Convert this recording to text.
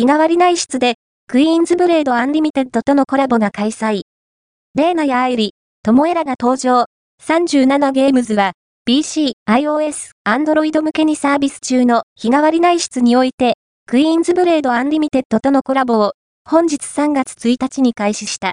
日替わり内室で、クイーンズブレード Unlimited とのコラボが開催。レーナやアイリ、トモエラが登場。37ゲームズは、PC、iOS、Android 向けにサービス中の日替わり内室において、クイーンズブレード Unlimited とのコラボを、本日3月1日に開始した。